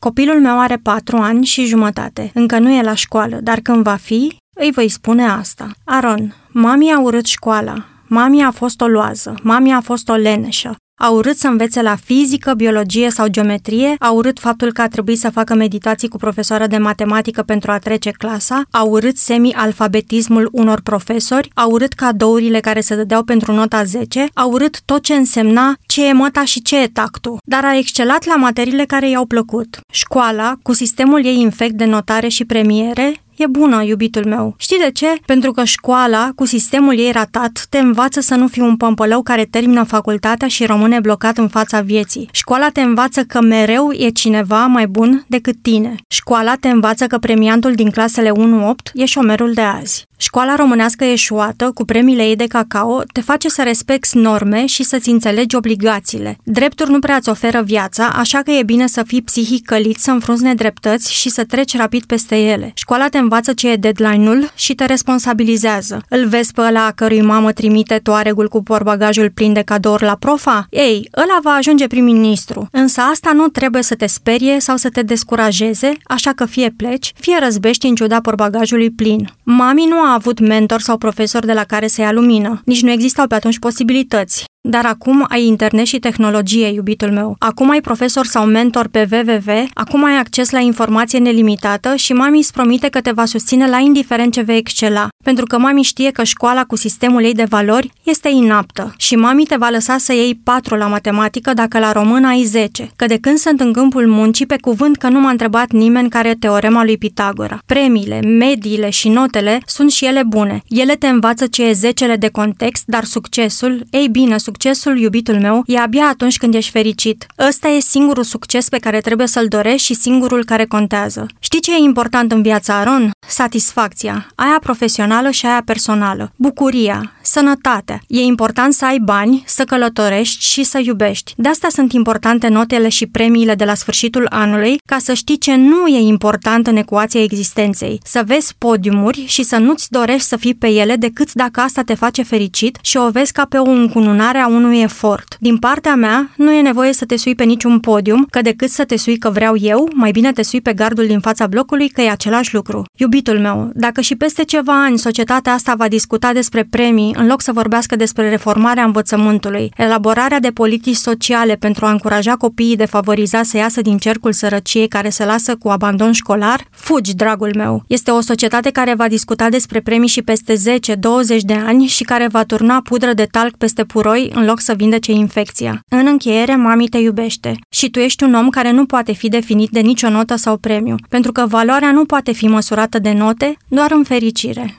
Copilul meu are patru ani și jumătate. Încă nu e la școală, dar când va fi, îi voi spune asta. Aron, mami a urât școala. Mami a fost o loază, mami a fost o leneșă, a urât să învețe la fizică, biologie sau geometrie, a urât faptul că a trebuit să facă meditații cu profesoara de matematică pentru a trece clasa, a urât semi-alfabetismul unor profesori, a urât cadourile care se dădeau pentru nota 10, a urât tot ce însemna ce e măta și ce e tactul, dar a excelat la materiile care i-au plăcut. Școala, cu sistemul ei infect de notare și premiere, E bună, iubitul meu. Știi de ce? Pentru că școala, cu sistemul ei ratat, te învață să nu fii un pămpălău care termină facultatea și rămâne blocat în fața vieții. Școala te învață că mereu e cineva mai bun decât tine. Școala te învață că premiantul din clasele 1-8 e șomerul de azi. Școala românească eșuată, cu premiile ei de cacao, te face să respecti norme și să-ți înțelegi obligațiile. Drepturi nu prea îți oferă viața, așa că e bine să fii psihic călit, să înfrunzi nedreptăți și să treci rapid peste ele. Școala te învață ce e deadline-ul și te responsabilizează. Îl vezi pe ăla a cărui mamă trimite toaregul cu porbagajul plin de cadouri la profa? Ei, ăla va ajunge prim-ministru. Însă asta nu trebuie să te sperie sau să te descurajeze, așa că fie pleci, fie răzbești în ciuda porbagajului plin. Mami nu a a avut mentor sau profesor de la care să ia lumină. Nici nu existau pe atunci posibilități. Dar acum ai internet și tehnologie, iubitul meu. Acum ai profesor sau mentor pe www, acum ai acces la informație nelimitată și mami îți promite că te va susține la indiferent ce vei excela. Pentru că mami știe că școala cu sistemul ei de valori este inaptă și mami te va lăsa să iei 4 la matematică dacă la română ai 10. Că de când sunt în câmpul muncii, pe cuvânt că nu m-a întrebat nimeni care e teorema lui Pitagora. Premiile, mediile și notele sunt și ele bune. Ele te învață ce e zecele de context, dar succesul, ei bine, succesul, iubitul meu, e abia atunci când ești fericit. Ăsta e singurul succes pe care trebuie să-l dorești și singurul care contează. Știi ce e important în viața, Aron? Satisfacția, aia profesională și aia personală. Bucuria, sănătatea. E important să ai bani, să călătorești și să iubești. De asta sunt importante notele și premiile de la sfârșitul anului, ca să știi ce nu e important în ecuația existenței. Să vezi podiumuri și să nu-ți dorești să fii pe ele decât dacă asta te face fericit și o vezi ca pe o încununare a unui efort. Din partea mea, nu e nevoie să te sui pe niciun podium, că decât să te sui că vreau eu, mai bine te sui pe gardul din fața blocului că e același lucru. Iubitul meu, dacă și peste ceva ani societatea asta va discuta despre premii în loc să vorbească despre reformarea învățământului, elaborarea de politici sociale pentru a încuraja copiii defavorizați să iasă din cercul sărăciei care se lasă cu abandon școlar, fugi, dragul meu. Este o societate care va discuta despre premii și peste 10-20 de ani și care va turna pudră de talc peste puroi în loc să vindece infecția. În încheiere, mami te iubește și tu ești un om care nu poate fi definit de nicio notă sau premiu, pentru că valoarea nu poate fi măsurată de note, doar în fericire.